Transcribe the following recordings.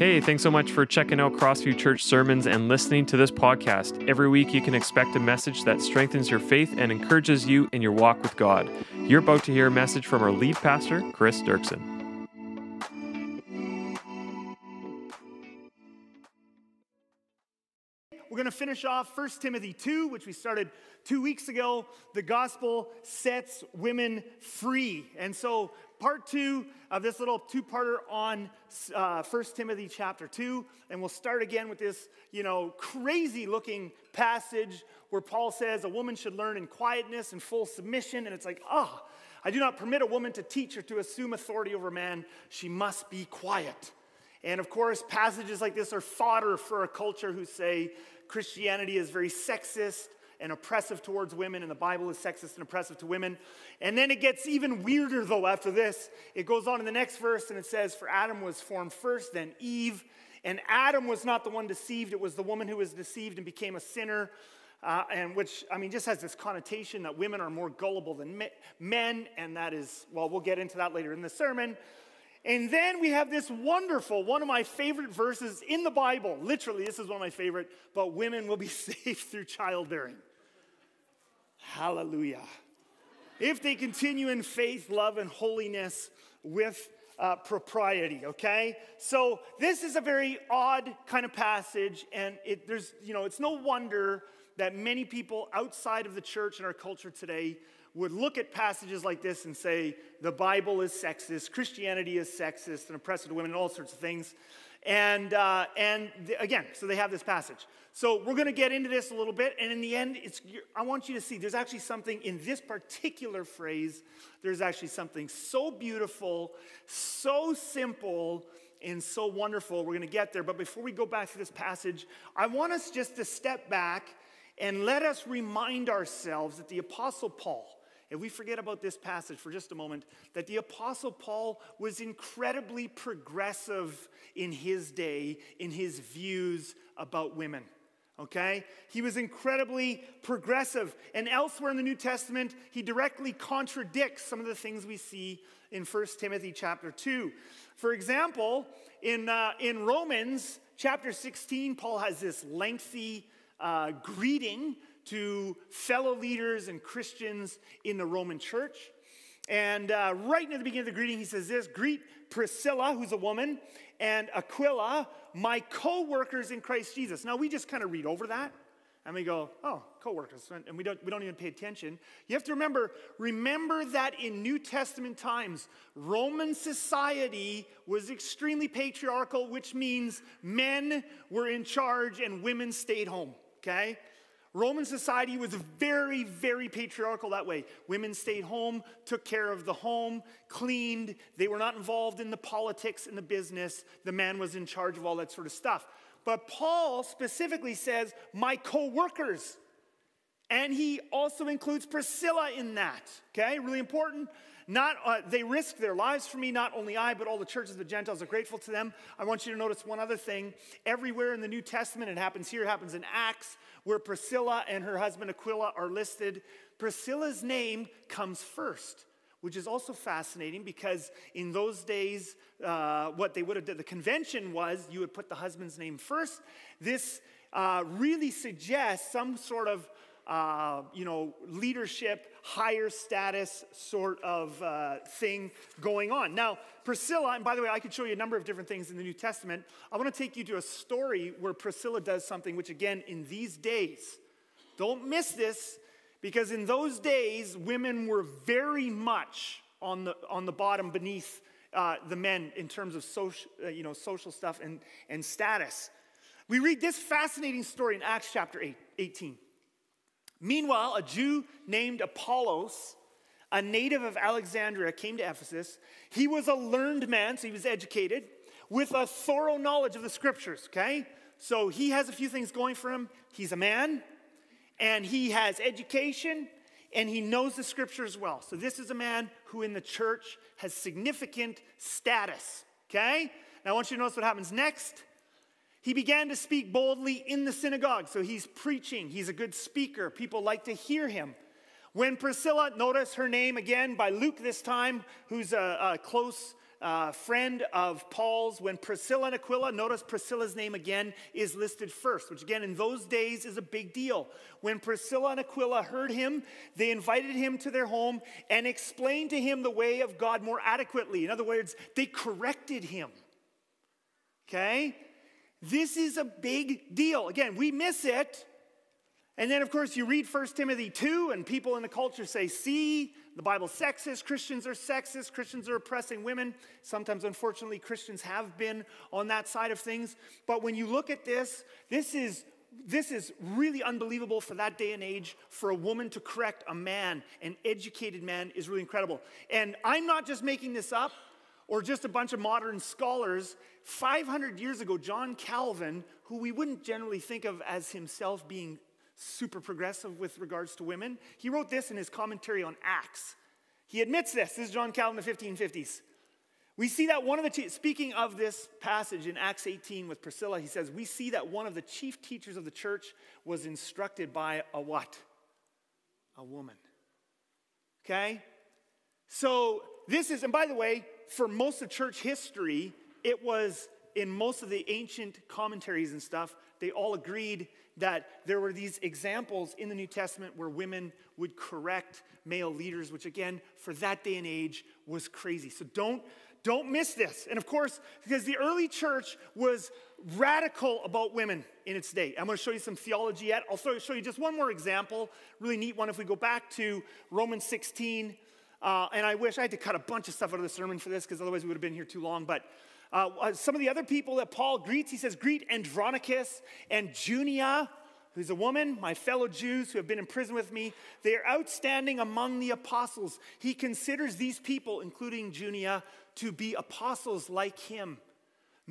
Hey, thanks so much for checking out Crossview Church sermons and listening to this podcast. Every week, you can expect a message that strengthens your faith and encourages you in your walk with God. You're about to hear a message from our lead pastor, Kris Duerksen. Going to finish off 1 Timothy 2, which we started two weeks ago. The gospel sets women free. And so, part two of this little two parter on uh, 1 Timothy chapter 2. And we'll start again with this, you know, crazy looking passage where Paul says a woman should learn in quietness and full submission. And it's like, ah, oh, I do not permit a woman to teach or to assume authority over man. She must be quiet. And of course, passages like this are fodder for a culture who say Christianity is very sexist and oppressive towards women, and the Bible is sexist and oppressive to women. And then it gets even weirder, though, after this. It goes on in the next verse, and it says, For Adam was formed first, then Eve. And Adam was not the one deceived, it was the woman who was deceived and became a sinner. Uh, and which, I mean, just has this connotation that women are more gullible than men, and that is, well, we'll get into that later in the sermon. And then we have this wonderful, one of my favorite verses in the Bible. Literally, this is one of my favorite, but women will be saved through childbearing. Hallelujah. If they continue in faith, love, and holiness with uh, propriety, okay? So this is a very odd kind of passage, and it, there's, you know, it's no wonder that many people outside of the church and our culture today would look at passages like this and say, the Bible is sexist, Christianity is sexist and oppressive to women, and all sorts of things. And, uh, and the, again, so they have this passage. So we're going to get into this a little bit. And in the end, it's, I want you to see there's actually something in this particular phrase, there's actually something so beautiful, so simple, and so wonderful. We're going to get there. But before we go back to this passage, I want us just to step back and let us remind ourselves that the Apostle Paul, if we forget about this passage for just a moment, that the Apostle Paul was incredibly progressive in his day, in his views about women. Okay? He was incredibly progressive. And elsewhere in the New Testament, he directly contradicts some of the things we see in 1 Timothy chapter 2. For example, in, uh, in Romans chapter 16, Paul has this lengthy uh, greeting to fellow leaders and Christians in the Roman church. And uh, right near the beginning of the greeting, he says this Greet Priscilla, who's a woman, and Aquila, my co workers in Christ Jesus. Now, we just kind of read over that and we go, oh, co-workers, and we don't, we don't even pay attention. You have to remember, remember that in New Testament times, Roman society was extremely patriarchal, which means men were in charge and women stayed home, okay? Roman society was very, very patriarchal that way. Women stayed home, took care of the home, cleaned. They were not involved in the politics and the business. The man was in charge of all that sort of stuff. But Paul specifically says, my co workers. And he also includes Priscilla in that. Okay, really important. Not, uh, they risked their lives for me, not only I, but all the churches of the Gentiles are grateful to them. I want you to notice one other thing. Everywhere in the New Testament, it happens here, it happens in Acts, where Priscilla and her husband Aquila are listed, Priscilla's name comes first, which is also fascinating because in those days, uh, what they would have done, the convention was you would put the husband's name first. This uh, really suggests some sort of uh, you know, leadership, higher status sort of uh, thing going on. Now, Priscilla, and by the way, I could show you a number of different things in the New Testament. I want to take you to a story where Priscilla does something which, again, in these days, don't miss this, because in those days, women were very much on the, on the bottom beneath uh, the men in terms of social, uh, you know, social stuff and, and status. We read this fascinating story in Acts chapter 8, 18. Meanwhile, a Jew named Apollos, a native of Alexandria, came to Ephesus. He was a learned man, so he was educated, with a thorough knowledge of the scriptures, okay? So he has a few things going for him. He's a man, and he has education, and he knows the scriptures well. So this is a man who in the church has significant status, okay? Now I want you to notice what happens next. He began to speak boldly in the synagogue. So he's preaching. He's a good speaker. People like to hear him. When Priscilla, notice her name again by Luke this time, who's a, a close uh, friend of Paul's when Priscilla and Aquila, notice Priscilla's name again is listed first, which again in those days is a big deal. When Priscilla and Aquila heard him, they invited him to their home and explained to him the way of God more adequately. In other words, they corrected him. Okay? This is a big deal. Again, we miss it. And then, of course, you read 1 Timothy 2, and people in the culture say, see, the Bible's sexist, Christians are sexist, Christians are oppressing women. Sometimes, unfortunately, Christians have been on that side of things. But when you look at this, this is this is really unbelievable for that day and age. For a woman to correct a man, an educated man, is really incredible. And I'm not just making this up or just a bunch of modern scholars. 500 years ago, John Calvin, who we wouldn't generally think of as himself being super progressive with regards to women. He wrote this in his commentary on Acts. He admits this. This is John Calvin in the 1550s. We see that one of the, speaking of this passage in Acts 18 with Priscilla, he says, We see that one of the chief teachers of the church was instructed by a what? A woman. Okay? So this is, and by the way, for most of church history, it was in most of the ancient commentaries and stuff, they all agreed that there were these examples in the New Testament where women would correct male leaders, which again, for that day and age, was crazy. So don't, don't miss this. And of course, because the early church was radical about women in its day. I'm going to show you some theology yet. I'll show you just one more example, really neat one. If we go back to Romans 16, uh, and I wish I had to cut a bunch of stuff out of the sermon for this because otherwise we would have been here too long. But uh, uh, some of the other people that Paul greets, he says, Greet Andronicus and Junia, who's a woman, my fellow Jews who have been in prison with me. They are outstanding among the apostles. He considers these people, including Junia, to be apostles like him.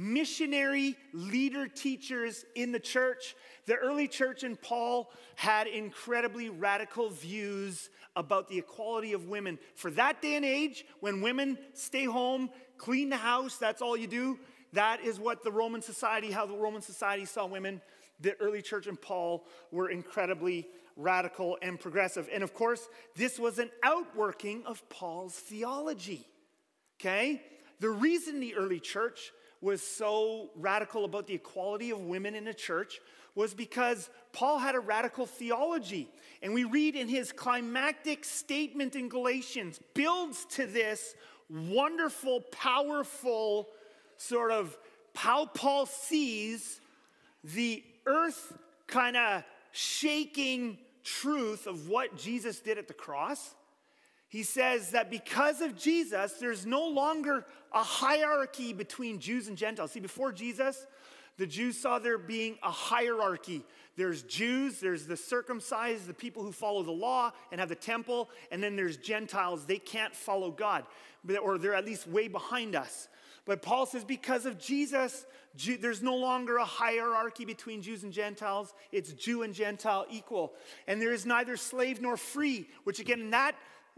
Missionary leader teachers in the church. The early church and Paul had incredibly radical views about the equality of women. For that day and age, when women stay home, clean the house, that's all you do. That is what the Roman society, how the Roman society saw women. The early church and Paul were incredibly radical and progressive. And of course, this was an outworking of Paul's theology. Okay? The reason the early church was so radical about the equality of women in the church was because Paul had a radical theology. And we read in his climactic statement in Galatians, builds to this wonderful, powerful sort of how Paul sees the earth kind of shaking truth of what Jesus did at the cross. He says that because of Jesus, there's no longer a hierarchy between Jews and Gentiles. See, before Jesus, the Jews saw there being a hierarchy. There's Jews, there's the circumcised, the people who follow the law and have the temple, and then there's Gentiles. They can't follow God or they're at least way behind us. But Paul says because of Jesus, Jew, there's no longer a hierarchy between Jews and Gentiles. It's Jew and Gentile equal. And there is neither slave nor free, which again, that,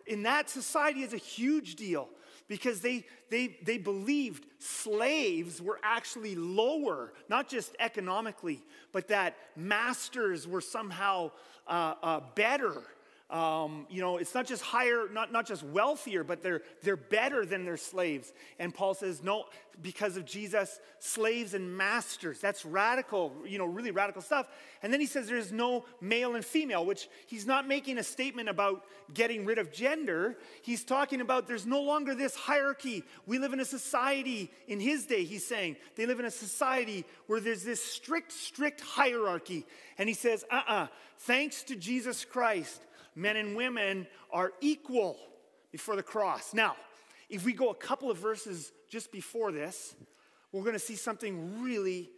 in that society is a huge deal because they, they, they believed slaves were actually lower, not just economically, but that masters were somehow uh, uh, better um, you know, it's not just higher, not, not just wealthier, but they're, they're better than their slaves. And Paul says, no, because of Jesus, slaves and masters. That's radical, you know, really radical stuff. And then he says there's no male and female, which he's not making a statement about getting rid of gender. He's talking about there's no longer this hierarchy. We live in a society, in his day, he's saying, they live in a society where there's this strict, strict hierarchy. And he says, uh uh-uh, uh, thanks to Jesus Christ men and women are equal before the cross. Now, if we go a couple of verses just before this, we're going to see something really,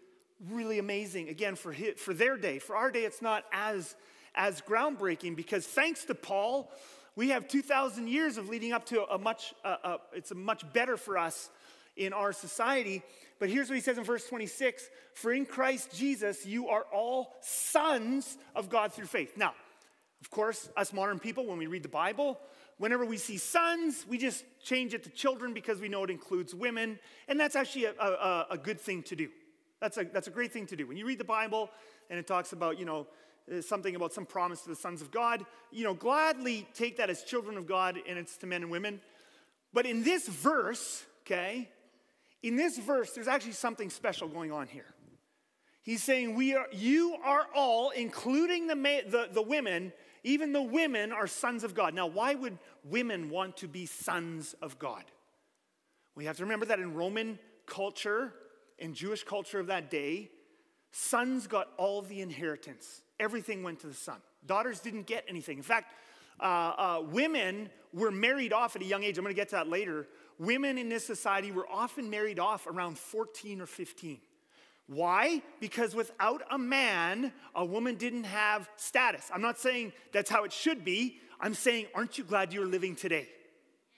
really amazing. Again, for, his, for their day. For our day, it's not as, as groundbreaking because thanks to Paul, we have 2,000 years of leading up to a much, it's a much better for us in our society. But here's what he says in verse 26 For in Christ Jesus, you are all sons of God through faith. Now, of course, us modern people, when we read the Bible, whenever we see sons, we just change it to children because we know it includes women. And that's actually a, a, a good thing to do. That's a, that's a great thing to do. When you read the Bible and it talks about, you know, uh, something about some promise to the sons of God, you know, gladly take that as children of God and it's to men and women. But in this verse, okay, in this verse, there's actually something special going on here. He's saying, we are, You are all, including the, the, the women, even the women are sons of God. Now, why would women want to be sons of God? We have to remember that in Roman culture, in Jewish culture of that day, sons got all the inheritance. Everything went to the son. Daughters didn't get anything. In fact, uh, uh, women were married off at a young age. I'm going to get to that later. Women in this society were often married off around 14 or 15. Why? Because without a man, a woman didn't have status. I'm not saying that's how it should be. I'm saying, aren't you glad you're living today?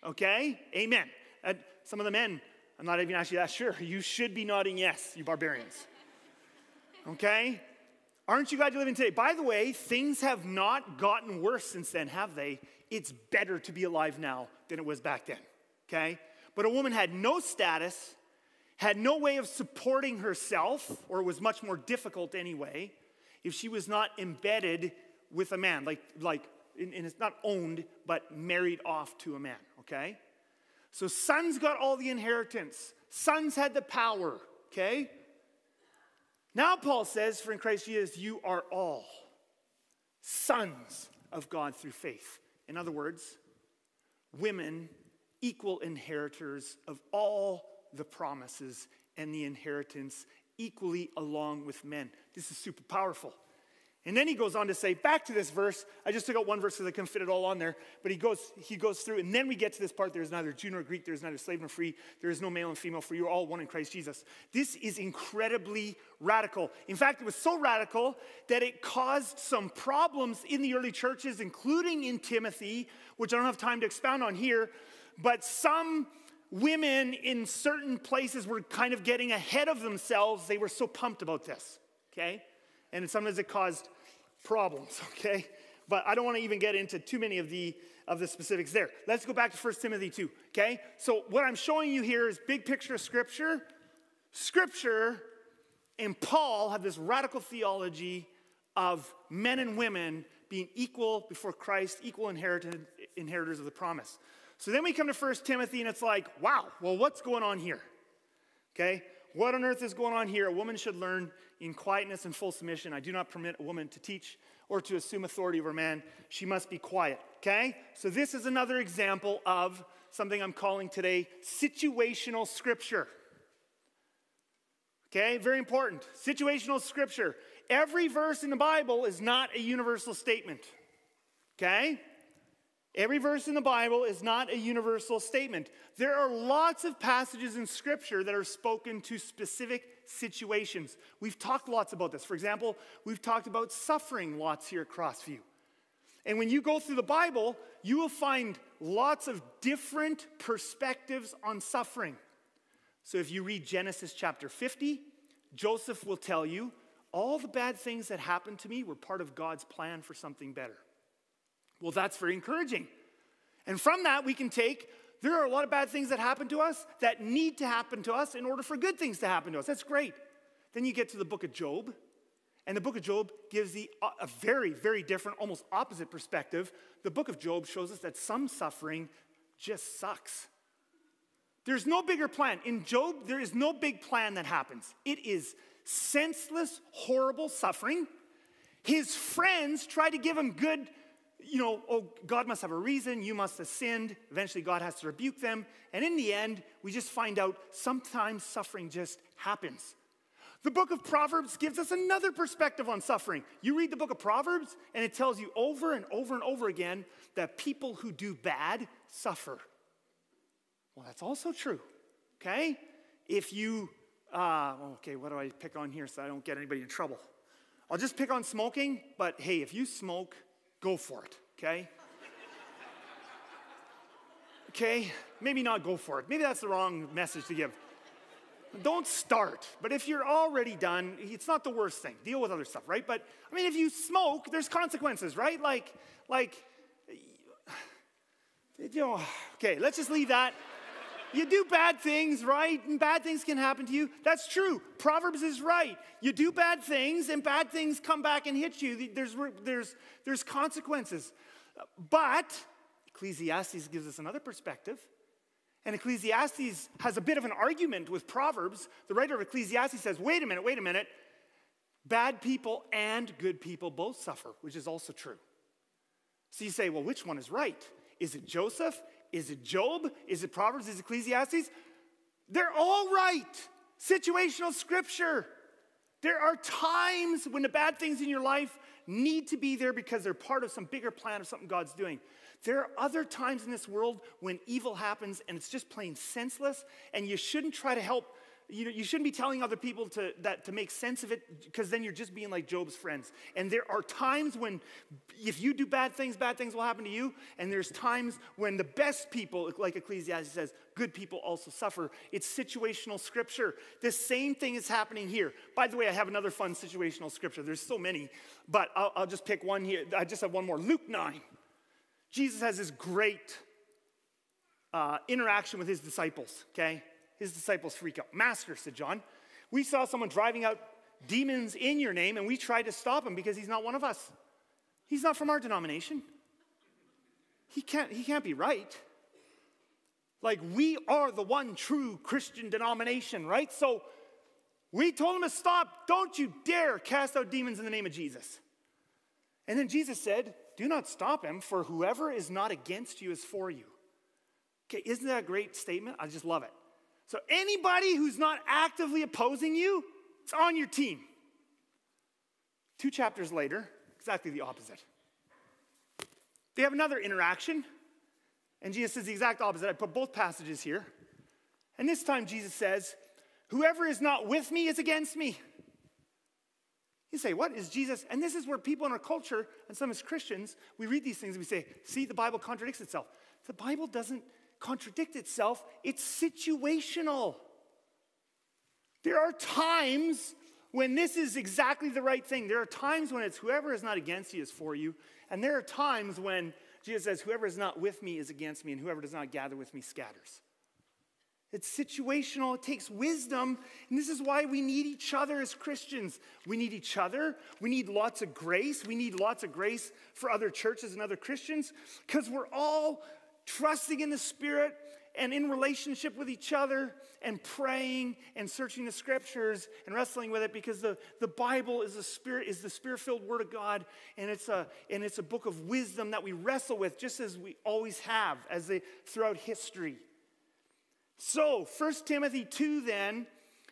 Okay? Amen. Uh, some of the men, I'm not even actually that sure. You should be nodding yes, you barbarians. Okay? Aren't you glad you're living today? By the way, things have not gotten worse since then, have they? It's better to be alive now than it was back then. Okay? But a woman had no status, had no way of supporting herself, or was much more difficult anyway, if she was not embedded with a man, like, like and it's not owned, but married off to a man, okay? So sons got all the inheritance. Sons had the power, okay? Now Paul says, for in Christ Jesus, you are all sons of God through faith. In other words, women equal inheritors of all the promises and the inheritance equally along with men. This is super powerful. And then he goes on to say, back to this verse. I just took out one verse because I couldn't fit it all on there. But he goes, he goes through, and then we get to this part. There is neither Jew nor Greek, there is neither slave nor free, there is no male and female, for you are all one in Christ Jesus. This is incredibly radical. In fact, it was so radical that it caused some problems in the early churches, including in Timothy, which I don't have time to expound on here. But some women in certain places were kind of getting ahead of themselves. They were so pumped about this, okay? And sometimes it caused problems, okay? But I don't want to even get into too many of the of the specifics there. Let's go back to 1 Timothy 2, okay? So what I'm showing you here is big picture of scripture. Scripture and Paul have this radical theology of men and women being equal before Christ, equal inheritors of the promise. So then we come to 1 Timothy and it's like, wow, well, what's going on here? Okay? What on earth is going on here? A woman should learn in quietness and full submission. I do not permit a woman to teach or to assume authority over man. She must be quiet. Okay? So this is another example of something I'm calling today situational scripture. Okay? Very important. Situational scripture. Every verse in the Bible is not a universal statement. Okay? Every verse in the Bible is not a universal statement. There are lots of passages in Scripture that are spoken to specific situations. We've talked lots about this. For example, we've talked about suffering lots here at Crossview. And when you go through the Bible, you will find lots of different perspectives on suffering. So if you read Genesis chapter 50, Joseph will tell you all the bad things that happened to me were part of God's plan for something better. Well, that's very encouraging. And from that, we can take there are a lot of bad things that happen to us that need to happen to us in order for good things to happen to us. That's great. Then you get to the book of Job, and the book of Job gives the, uh, a very, very different, almost opposite perspective. The book of Job shows us that some suffering just sucks. There's no bigger plan. In Job, there is no big plan that happens. It is senseless, horrible suffering. His friends try to give him good you know, oh, God must have a reason, you must have sinned. Eventually, God has to rebuke them. And in the end, we just find out sometimes suffering just happens. The book of Proverbs gives us another perspective on suffering. You read the book of Proverbs, and it tells you over and over and over again that people who do bad suffer. Well, that's also true, okay? If you, uh, okay, what do I pick on here so I don't get anybody in trouble? I'll just pick on smoking, but hey, if you smoke, go for it, okay? okay? Maybe not go for it. Maybe that's the wrong message to give. Don't start. But if you're already done, it's not the worst thing. Deal with other stuff, right? But I mean, if you smoke, there's consequences, right? Like, like, you know, okay, let's just leave that. You do bad things, right? And bad things can happen to you. That's true. Proverbs is right. You do bad things, and bad things come back and hit you. There's, there's, there's consequences. But Ecclesiastes gives us another perspective. And Ecclesiastes has a bit of an argument with Proverbs. The writer of Ecclesiastes says, wait a minute, wait a minute. Bad people and good people both suffer, which is also true. So you say, well, which one is right? Is it Joseph? Is it Job? Is it Proverbs? Is it Ecclesiastes? They're all right. Situational scripture. There are times when the bad things in your life need to be there because they're part of some bigger plan of something God's doing. There are other times in this world when evil happens and it's just plain senseless, and you shouldn't try to help. You, know, you shouldn't be telling other people to, that, to make sense of it because then you're just being like Job's friends. And there are times when, if you do bad things, bad things will happen to you. And there's times when the best people, like Ecclesiastes says, good people also suffer. It's situational scripture. The same thing is happening here. By the way, I have another fun situational scripture. There's so many, but I'll, I'll just pick one here. I just have one more. Luke 9. Jesus has this great uh, interaction with his disciples, okay? His disciples freak out. Master, said John, we saw someone driving out demons in your name and we tried to stop him because he's not one of us. He's not from our denomination. He can't, he can't be right. Like, we are the one true Christian denomination, right? So we told him to stop. Don't you dare cast out demons in the name of Jesus. And then Jesus said, do not stop him, for whoever is not against you is for you. Okay, isn't that a great statement? I just love it. So, anybody who's not actively opposing you, it's on your team. Two chapters later, exactly the opposite. They have another interaction, and Jesus says the exact opposite. I put both passages here. And this time, Jesus says, Whoever is not with me is against me. You say, what is Jesus? And this is where people in our culture, and some as Christians, we read these things and we say, see, the Bible contradicts itself. The Bible doesn't contradict itself, it's situational. There are times when this is exactly the right thing. There are times when it's whoever is not against you is for you. And there are times when Jesus says, whoever is not with me is against me, and whoever does not gather with me scatters. It's situational, it takes wisdom. And this is why we need each other as Christians. We need each other. We need lots of grace. We need lots of grace for other churches and other Christians because we're all trusting in the Spirit and in relationship with each other and praying and searching the scriptures and wrestling with it because the, the Bible is the spirit is the spirit-filled word of God and it's a and it's a book of wisdom that we wrestle with just as we always have as they throughout history. So, 1 Timothy 2 then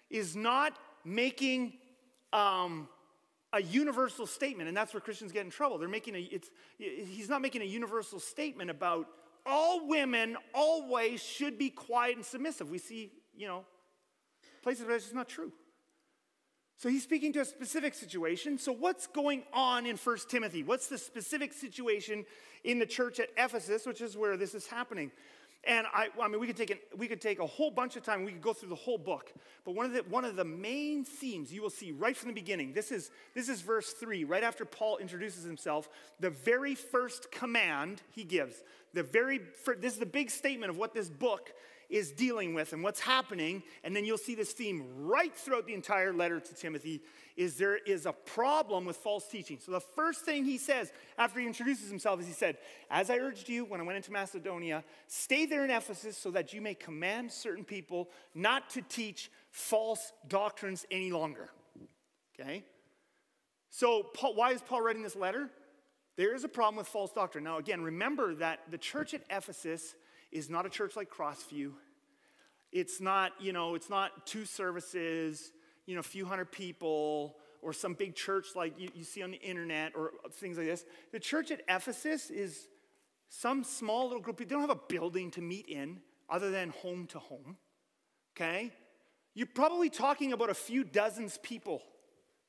is not making um, a universal statement, and that's where Christians get in trouble. They're making a, it's, he's not making a universal statement about all women always should be quiet and submissive. We see, you know, places where it's just not true. So he's speaking to a specific situation. So what's going on in 1 Timothy? What's the specific situation in the church at Ephesus, which is where this is happening? And I, I mean, we could, take an, we could take a whole bunch of time. We could go through the whole book. But one of, the, one of the main themes you will see right from the beginning, this is, this is verse 3, right after Paul introduces himself, the very first command he gives. The very, this is the big statement of what this book is dealing with and what's happening. And then you'll see this theme right throughout the entire letter to Timothy is there is a problem with false teaching. So the first thing he says after he introduces himself is he said, As I urged you when I went into Macedonia, stay there in Ephesus so that you may command certain people not to teach false doctrines any longer. Okay? So Paul, why is Paul writing this letter? There is a problem with false doctrine. Now, again, remember that the church at Ephesus is not a church like Crossview. It's not, you know, it's not two services, you know, a few hundred people, or some big church like you, you see on the internet or things like this. The church at Ephesus is some small little group. They don't have a building to meet in other than home to home. Okay? You're probably talking about a few dozens people.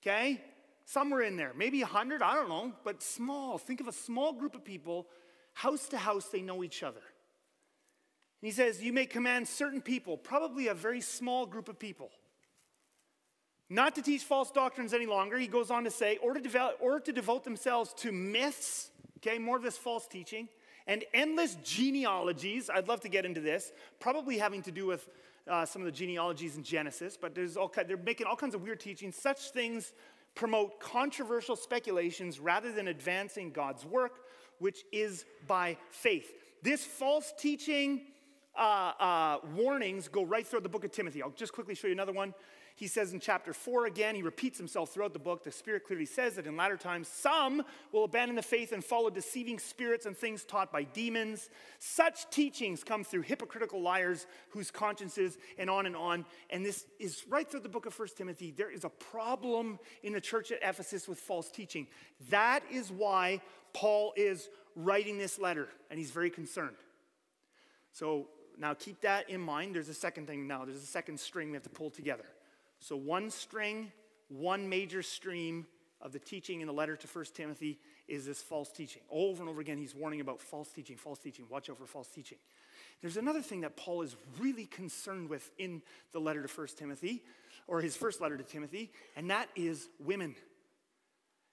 Okay? Somewhere in there, maybe a hundred, I don't know, but small. Think of a small group of people, house to house, they know each other. He says, You may command certain people, probably a very small group of people, not to teach false doctrines any longer. He goes on to say, or to, devote, or to devote themselves to myths, okay, more of this false teaching, and endless genealogies. I'd love to get into this, probably having to do with uh, some of the genealogies in Genesis, but there's all, they're making all kinds of weird teachings. Such things promote controversial speculations rather than advancing God's work, which is by faith. This false teaching uh, uh, warnings go right through the book of Timothy. I'll just quickly show you another one. He says in chapter 4 again, he repeats himself throughout the book. The Spirit clearly says that in latter times, some will abandon the faith and follow deceiving spirits and things taught by demons. Such teachings come through hypocritical liars whose consciences, and on and on. And this is right through the book of 1 Timothy. There is a problem in the church at Ephesus with false teaching. That is why Paul is writing this letter, and he's very concerned. So now keep that in mind. There's a second thing now, there's a second string we have to pull together. So, one string, one major stream of the teaching in the letter to 1 Timothy is this false teaching. Over and over again, he's warning about false teaching, false teaching. Watch out for false teaching. There's another thing that Paul is really concerned with in the letter to 1 Timothy, or his first letter to Timothy, and that is women.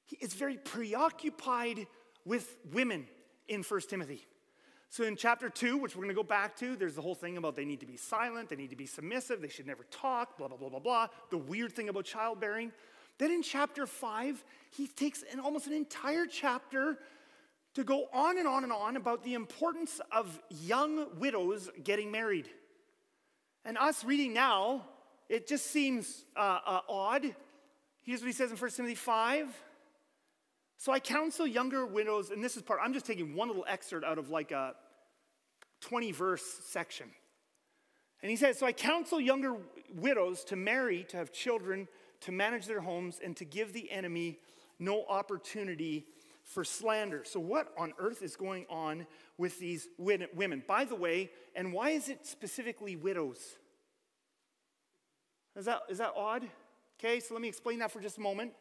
He is very preoccupied with women in 1 Timothy. So in chapter two, which we're going to go back to, there's the whole thing about they need to be silent, they need to be submissive, they should never talk, blah, blah, blah, blah, blah. The weird thing about childbearing. Then in chapter five, he takes an, almost an entire chapter to go on and on and on about the importance of young widows getting married. And us reading now, it just seems uh, uh, odd. Here's what he says in 1 Timothy 5. So I counsel younger widows, and this is part, I'm just taking one little excerpt out of like a 20 verse section. And he says, So I counsel younger widows to marry, to have children, to manage their homes, and to give the enemy no opportunity for slander. So, what on earth is going on with these women? By the way, and why is it specifically widows? Is that, is that odd? Okay, so let me explain that for just a moment.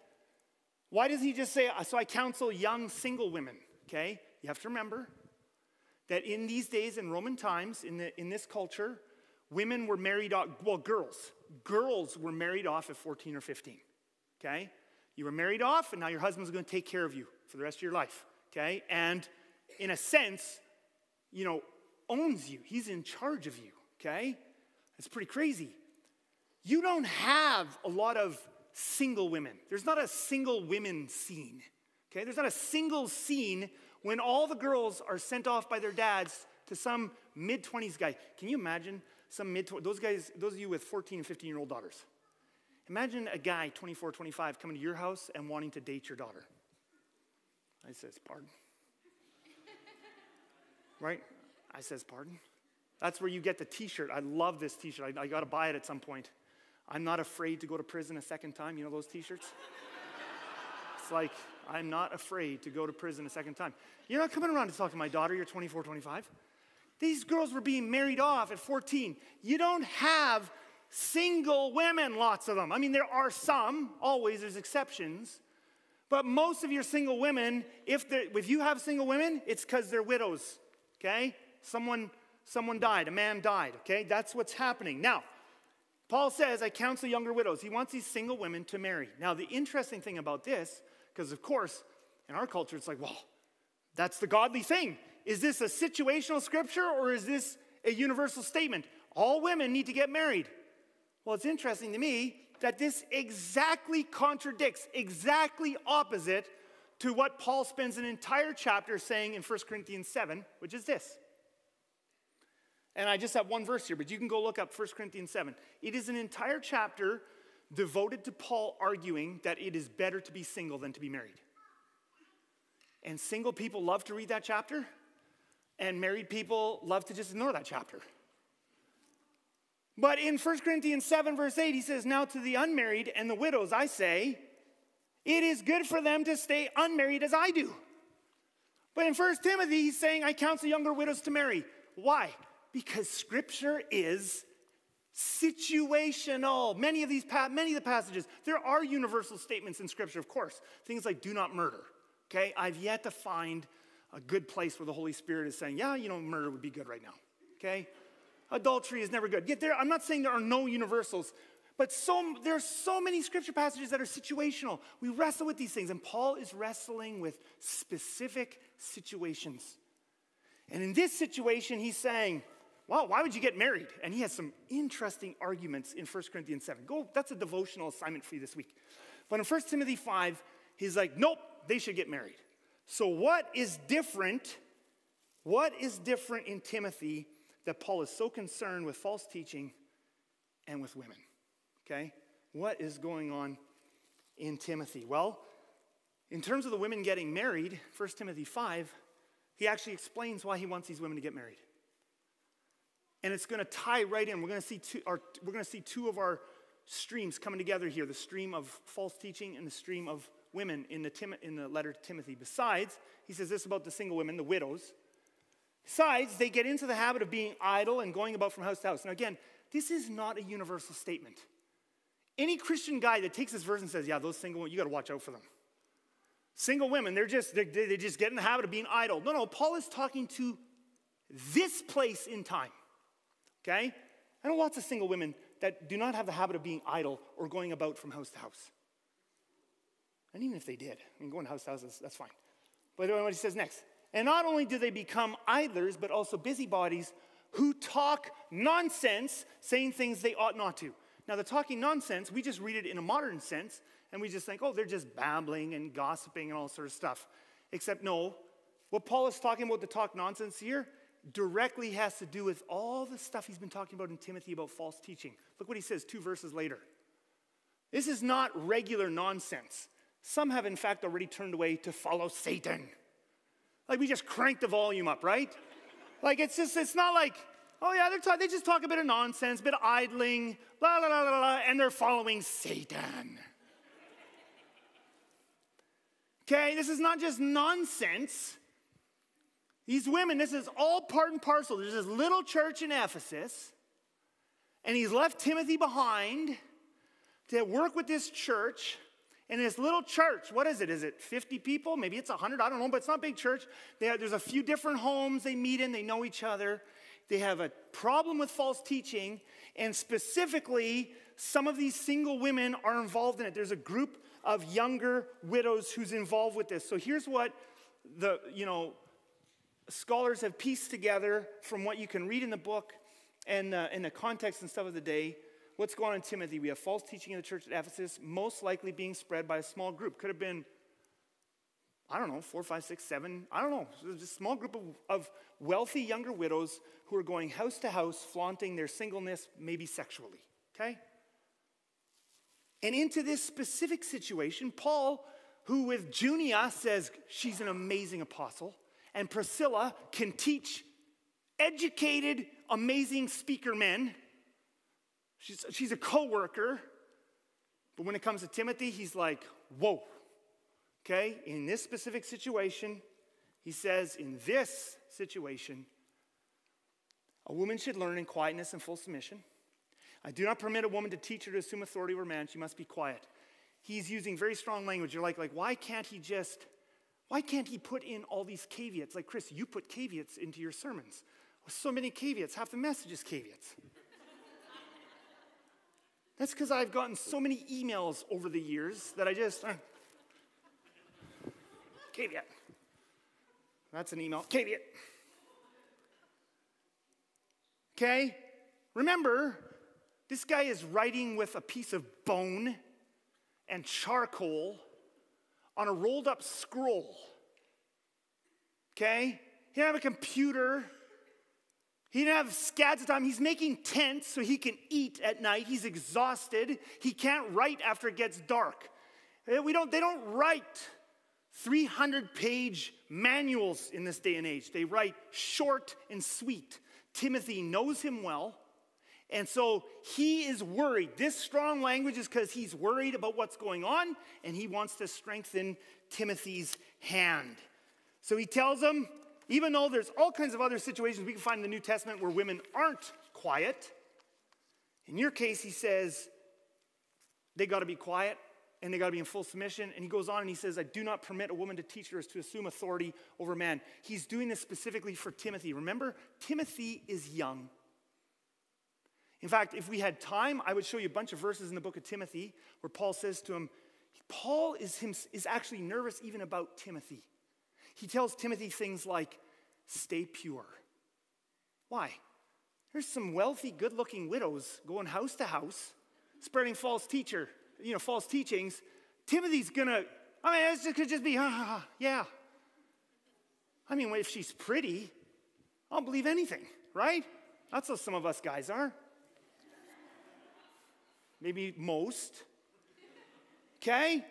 Why does he just say, uh, so I counsel young single women? Okay, you have to remember that in these days, in Roman times, in, the, in this culture, women were married off, well, girls, girls were married off at 14 or 15. Okay, you were married off, and now your husband's to take care of you for the rest of your life. Okay, and in a sense, you know, owns you, he's in charge of you. Okay, it's pretty crazy. You don't have a lot of single women. There's not a single women scene. Okay? There's not a single scene when all the girls are sent off by their dads to some mid 20s guy. Can you imagine some mid those guys, those of you with 14 and 15 year old daughters? Imagine a guy, 24, 25, coming to your house and wanting to date your daughter. I says, pardon. right? I says, pardon. That's where you get the t shirt. I love this t shirt. I, I got to buy it at some point. I'm not afraid to go to prison a second time. You know those t shirts? it's like, I'm not afraid to go to prison a second time. You're not coming around to talk to my daughter, you're 24, 25. These girls were being married off at 14. You don't have single women, lots of them. I mean, there are some, always, there's exceptions. But most of your single women, if, if you have single women, it's because they're widows, okay? Someone, someone died, a man died, okay? That's what's happening. Now, Paul says, I counsel younger widows. He wants these single women to marry. Now, the interesting thing about this, because of course, in our culture, it's like, well, that's the godly thing. Is this a situational scripture or is this a universal statement? All women need to get married. Well, it's interesting to me that this exactly contradicts, exactly opposite to what Paul spends an entire chapter saying in 1 Corinthians 7, which is this and I just have one verse here, but you can go look up 1 Corinthians 7. It is an entire chapter devoted to Paul arguing that it is better to be single than to be married. And single people love to read that chapter, and married people love to just ignore that chapter. But in 1 Corinthians 7, verse 8, he says, Now to the unmarried and the widows, I say, it is good for them to stay unmarried as I do. But in 1 Timothy, he's saying, I counsel younger widows to marry. Why? Because scripture is situational. Many of these many of the passages, there are universal statements in scripture, of course. Things like do not murder. Okay? I've yet to find a good place where the Holy Spirit is saying, yeah, you know, murder would be good right now. Okay? Adultery is never good. Yet there, I'm not saying there are no universals, but so, there are so many scripture passages that are situational. We wrestle with these things, and Paul is wrestling with specific situations. And in this situation, he's saying, well, why would you get married? And he has some interesting arguments in 1 Corinthians 7. Go, that's a devotional assignment for you this week. But in 1 Timothy 5, he's like, nope, they should get married. So, what is different? What is different in Timothy that Paul is so concerned with false teaching and with women. Okay? What is going on in Timothy? Well, in terms of the women getting married, 1 Timothy 5, he actually explains why he wants these women to get married. And it's going to tie right in. We're going to see two, our, we're going to see two of our streams coming together here the stream of false teaching and the stream of women in the, Tim, in the letter to Timothy. Besides, he says this about the single women, the widows. Besides, they get into the habit of being idle and going about from house to house. Now, again, this is not a universal statement. Any Christian guy that takes this verse and says, Yeah, those single women, you got to watch out for them. Single women, they're just, they, they just get in the habit of being idle. No, no, Paul is talking to this place in time. Okay? I know lots of single women that do not have the habit of being idle or going about from house to house. And even if they did, I mean, going house to house, that's, that's fine. But what he says next. And not only do they become idlers, but also busybodies who talk nonsense, saying things they ought not to. Now, the talking nonsense, we just read it in a modern sense, and we just think, oh, they're just babbling and gossiping and all sort of stuff. Except, no, what Paul is talking about, the talk nonsense here, directly has to do with all the stuff he's been talking about in Timothy about false teaching. Look what he says two verses later. This is not regular nonsense. Some have, in fact, already turned away to follow Satan. Like we just crank the volume up, right? Like it's just, it's not like, oh yeah, they're they just talk a bit of nonsense, a bit of idling, blah, blah, blah, blah, blah, and they're following Satan. Okay, this is not just nonsense. These women, this is all part and parcel. There's this little church in Ephesus, and he's left Timothy behind to work with this church. And this little church, what is it? Is it 50 people? Maybe it's 100, I don't know, but it's not a big church. Have, there's a few different homes they meet in, they know each other. They have a problem with false teaching, and specifically, some of these single women are involved in it. There's a group of younger widows who's involved with this. So here's what the, you know, scholars have pieced together from what you can read in the book and uh, in the context and stuff of the day. What's going on in Timothy? We have false teaching in the church at Ephesus, most likely being spread by a small group. Could have been, I don't know, four, five, six, seven, I don't know. There's a small group of, of wealthy younger widows who are going house to house, flaunting their singleness, maybe sexually. Okay? And into this specific situation, Paul, who with Junia says she's an amazing apostle, and Priscilla can teach educated, amazing speaker men. She's, she's a co worker. But when it comes to Timothy, he's like, whoa. Okay, in this specific situation, he says, in this situation, a woman should learn in quietness and full submission. I do not permit a woman to teach her to assume authority over man. She must be quiet. He's using very strong language. You're like, like, why can't he just why can't he put in all these caveats? Like, Kris, you put caveats into your sermons. So many caveats, half the message is caveats. That's because I've gotten so many emails over the years that I just, uh, caveat. That's an email, caveat. Okay? Remember, this guy is writing with a piece of bone and charcoal on a rolled up scroll. Okay? He didn't have a computer. He didn't have scads of time. He's making tents so he can eat at night. He's exhausted. He can't write after it gets dark. Eh, we don't, they don't write 300 page manuals in this day and age. They write short and sweet. Timothy knows him well. And so he is worried. This strong language is because he's worried about what's going on and he wants to strengthen Timothy's hand. So he tells him, even though there's all kinds of other situations we can find in the New Testament where women aren't quiet, in your case, he says they got to be quiet and they got to be in full submission. And he goes on and he says, I do not permit a woman to teach her to assume authority over man. He's doing this specifically for Timothy. Remember, Timothy is young. In fact, if we had time, I would show you a bunch of verses in the book of Timothy where Paul says to him, Paul is, him, is actually nervous even about Timothy. He tells Timothy things like, stay pure. Why? There's some wealthy, good looking widows going house to house, spreading false teacher, you know, false teachings. Timothy's gonna, I mean, it could just be, ah, yeah. I mean, if she's pretty, I'll believe anything, right? That's how some of us guys are. Maybe most. Okay?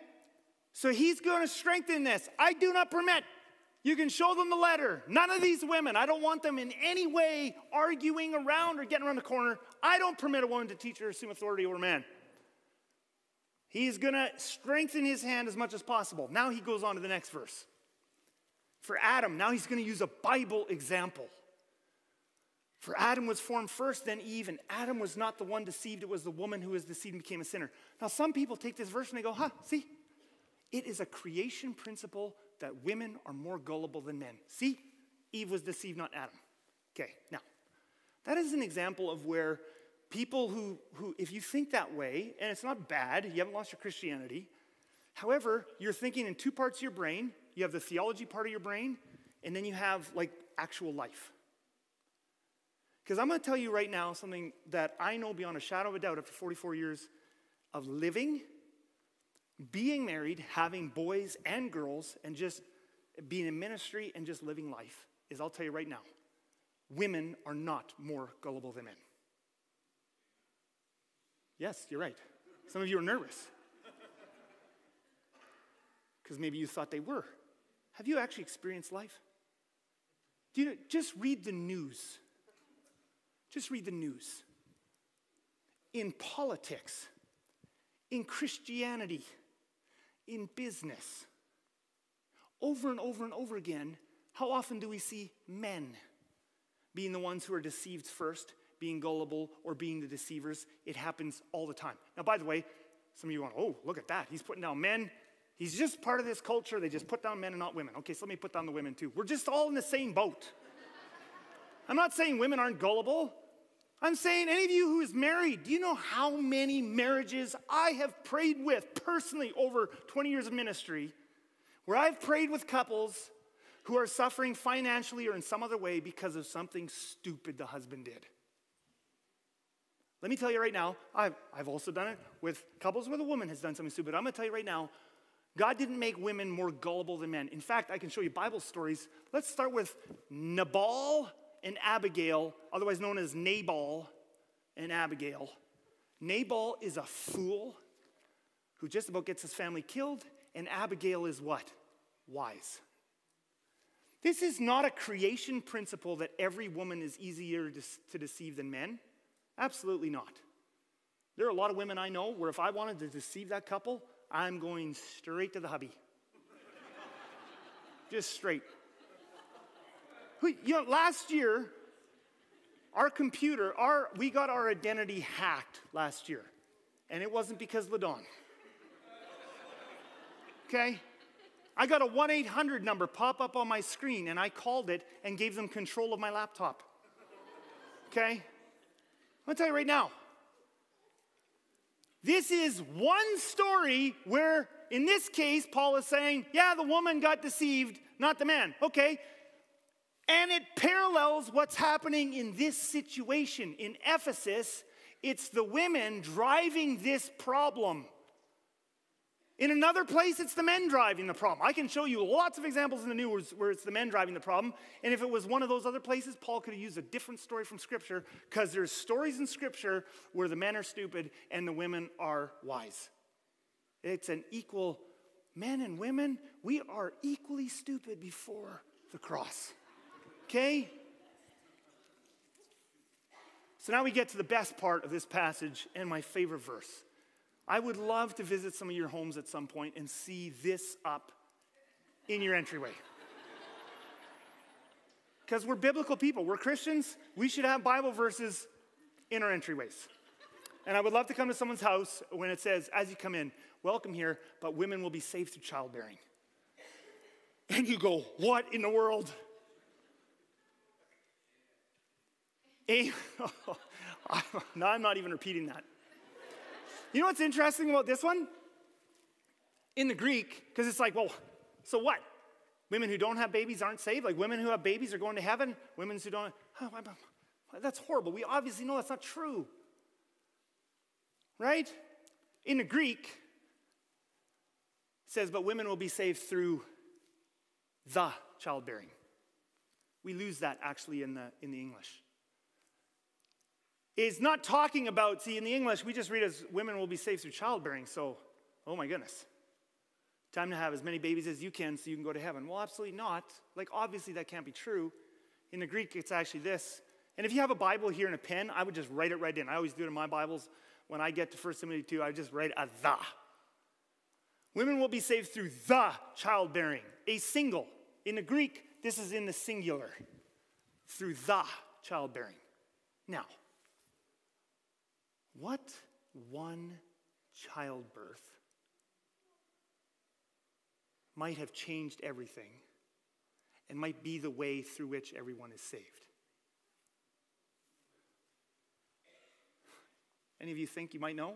So he's going to strengthen this. I do not permit. You can show them the letter. None of these women, I don't want them in any way arguing around or getting around the corner. I don't permit a woman to teach or assume authority over man. He's going to strengthen his hand as much as possible. Now he goes on to the next verse. For Adam, now he's going to use a Bible example. For Adam was formed first, then Eve, and Adam was not the one deceived, it was the woman who was deceived and became a sinner. Now, some people take this verse and they go, huh, see, it is a creation principle that women are more gullible than men. See, Eve was deceived, not Adam. Okay, now, that is an example of where people who, who, if you think that way, and it's not bad, you haven't lost your Christianity. However, you're thinking in two parts of your brain. You have the theology part of your brain, and then you have like actual life. Because I'm going to tell you right now something that I know beyond a shadow of a doubt after 44 years of living, being married, having boys and girls, and just being in ministry and just living life is I'll tell you right now women are not more gullible than men. Yes, you're right. Some of you are nervous because maybe you thought they were. Have you actually experienced life? Do you just read the news? Just read the news. In politics, in Christianity, in business, over and over and over again, how often do we see men being the ones who are deceived first, being gullible, or being the deceivers? It happens all the time. Now, by the way, some of you want, oh, look at that. He's putting down men. He's just part of this culture. They just put down men and not women. Okay, so let me put down the women too. We're just all in the same boat. I'm not saying women aren't gullible. I'm saying, any of you who is married, do you know how many marriages I have prayed with personally over 20 years of ministry, where I've prayed with couples who are suffering financially or in some other way because of something stupid the husband did? Let me tell you right now, I've, I've also done it with couples where the woman has done something stupid. I'm gonna tell you right now, God didn't make women more gullible than men. In fact, I can show you Bible stories. Let's start with Nabal and Abigail, otherwise known as Nabal and Abigail. Nabal is a fool who just about gets his family killed, and Abigail is what? Wise. This is not a creation principle that every woman is easier to deceive than men. Absolutely not. There are a lot of women I know where if I wanted to deceive that couple, I'm going straight to the hubby. Just straight. You know, last year, our computer, our, we got our identity hacked last year. And it wasn't because LaDon. Okay? I got a 1 800 number pop up on my screen, and I called it and gave them control of my laptop. Okay? I'm gonna tell you right now. This is one story where, in this case, Paul is saying, yeah, the woman got deceived, not the man. Okay, and it parallels what's happening in this situation. In Ephesus, it's the women driving this problem. In another place, it's the men driving the problem. I can show you lots of examples in the news where it's the men driving the problem. And if it was one of those other places, Paul could have used a different story from Scripture because there's stories in Scripture where the men are stupid and the women are wise. It's an equal, men and women, we are equally stupid before the cross. Okay? So now we get to the best part of this passage and my favorite verse. I would love to visit some of your homes at some point and see this up in your entryway. Because we're biblical people, we're Christians, we should have Bible verses in our entryways. And I would love to come to someone's house when it says, as you come in, welcome here, but women will be saved through childbearing. And you go, what in the world? No, I'm not even repeating that. You know what's interesting about this one? In the Greek, because it's like, well, so what? Women who don't have babies aren't saved? Like women who have babies are going to heaven? Women who don't, oh, that's horrible. We obviously know that's not true. Right? In the Greek, it says, but women will be saved through the childbearing. We lose that actually in the, in the English. Is not talking about, see, in the English, we just read as women will be saved through childbearing. So, oh my goodness. Time to have as many babies as you can so you can go to heaven. Well, absolutely not. Like, obviously, that can't be true. In the Greek, it's actually this. And if you have a Bible here and a pen, I would just write it right in. I always do it in my Bibles. When I get to 1 Timothy 2, I just write a the. Women will be saved through the childbearing, a single. In the Greek, this is in the singular, through the childbearing. Now, what one childbirth might have changed everything and might be the way through which everyone is saved? Any of you think you might know?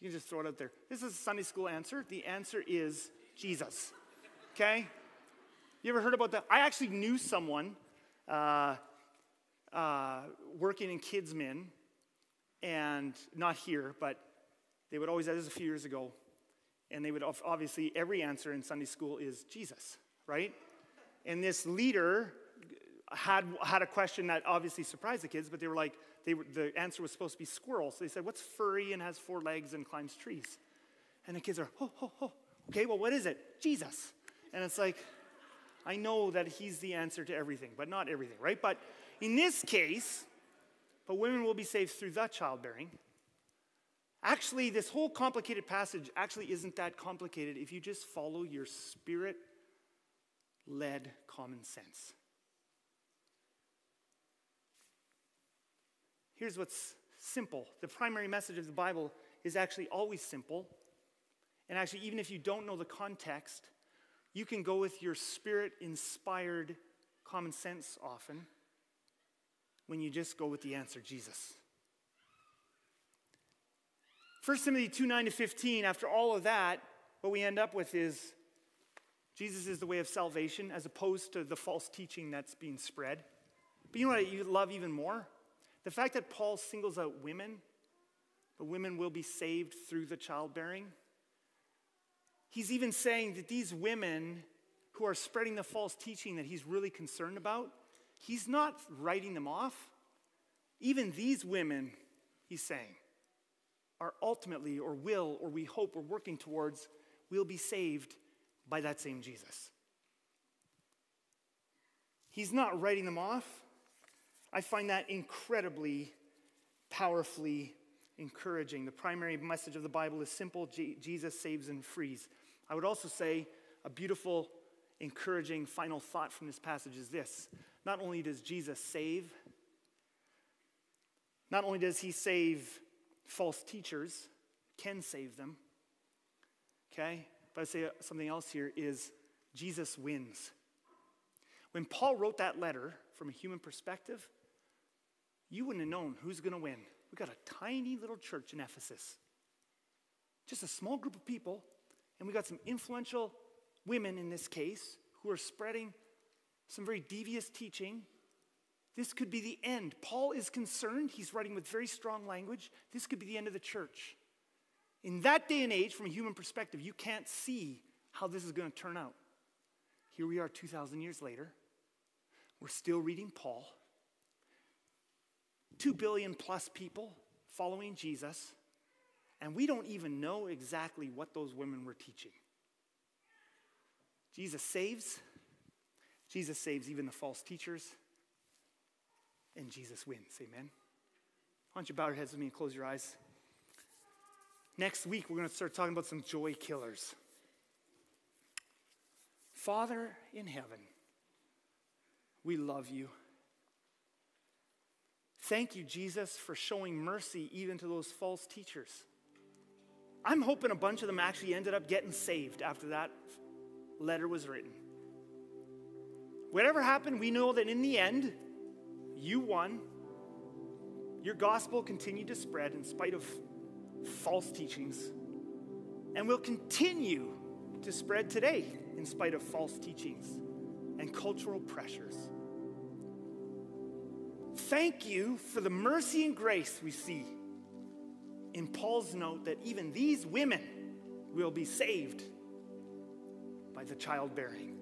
You can just throw it out there. This is a Sunday school answer. The answer is Jesus. Okay? You ever heard about that? I actually knew someone uh, uh, working in kids' KidsMin, and not here, but they would always, this was a few years ago, and they would obviously, every answer in Sunday school is Jesus, right? And this leader had, had a question that obviously surprised the kids, but they were like, they were, the answer was supposed to be squirrel. So they said, What's furry and has four legs and climbs trees? And the kids are, Oh, oh, oh. Okay, well, what is it? Jesus. And it's like, I know that he's the answer to everything, but not everything, right? But in this case, but women will be saved through the childbearing. Actually, this whole complicated passage actually isn't that complicated if you just follow your spirit led common sense. Here's what's simple the primary message of the Bible is actually always simple. And actually, even if you don't know the context, you can go with your spirit inspired common sense often when you just go with the answer Jesus. 1 Timothy 2 9 to 15, after all of that, what we end up with is Jesus is the way of salvation as opposed to the false teaching that's being spread. But you know what you love even more? The fact that Paul singles out women, but women will be saved through the childbearing. He's even saying that these women who are spreading the false teaching that he's really concerned about, he's not writing them off. Even these women, he's saying, are ultimately, or will, or we hope, or working towards, will be saved by that same Jesus. He's not writing them off. I find that incredibly, powerfully encouraging. The primary message of the Bible is simple Jesus saves and frees. I would also say a beautiful, encouraging final thought from this passage is this not only does Jesus save, not only does he save false teachers, can save them, okay? But I say something else here is Jesus wins. When Paul wrote that letter from a human perspective, you wouldn't have known who's going to win. We got a tiny little church in Ephesus, just a small group of people, and we got some influential women in this case who are spreading some very devious teaching. This could be the end. Paul is concerned. He's writing with very strong language. This could be the end of the church. In that day and age, from a human perspective, you can't see how this is going to turn out. Here we are 2,000 years later. We're still reading Paul. 2 billion plus people following Jesus, and we don't even know exactly what those women were teaching. Jesus saves. Jesus saves even the false teachers. And Jesus wins. Amen. Why don't you bow your heads with me and close your eyes? Next week, we're going to start talking about some joy killers. Father in heaven, we love you. Thank you, Jesus, for showing mercy even to those false teachers. I'm hoping a bunch of them actually ended up getting saved after that letter was written. Whatever happened, we know that in the end, you won. Your gospel continued to spread in spite of false teachings, and will continue to spread today in spite of false teachings and cultural pressures. Thank you for the mercy and grace we see in Paul's note that even these women will be saved by the childbearing.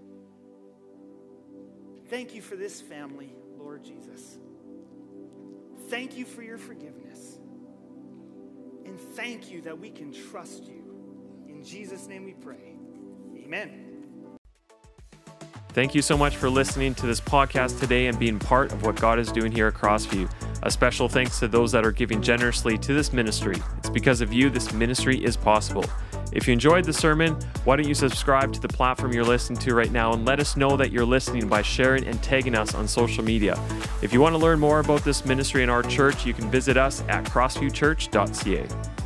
Thank you for this family, Lord Jesus. thank you for your forgiveness. And thank you that we can trust you. In Jesus' name we pray. Amen. Thank you so much for listening to this podcast today and being part of what God is doing here at Crossview. A special thanks to those that are giving generously to this ministry. It's because of you this ministry is possible. If you enjoyed the sermon, why don't you subscribe to the platform you're listening to right now and let us know that you're listening by sharing and tagging us on social media. If you want to learn more about this ministry in our church, you can visit us at crossviewchurch.ca.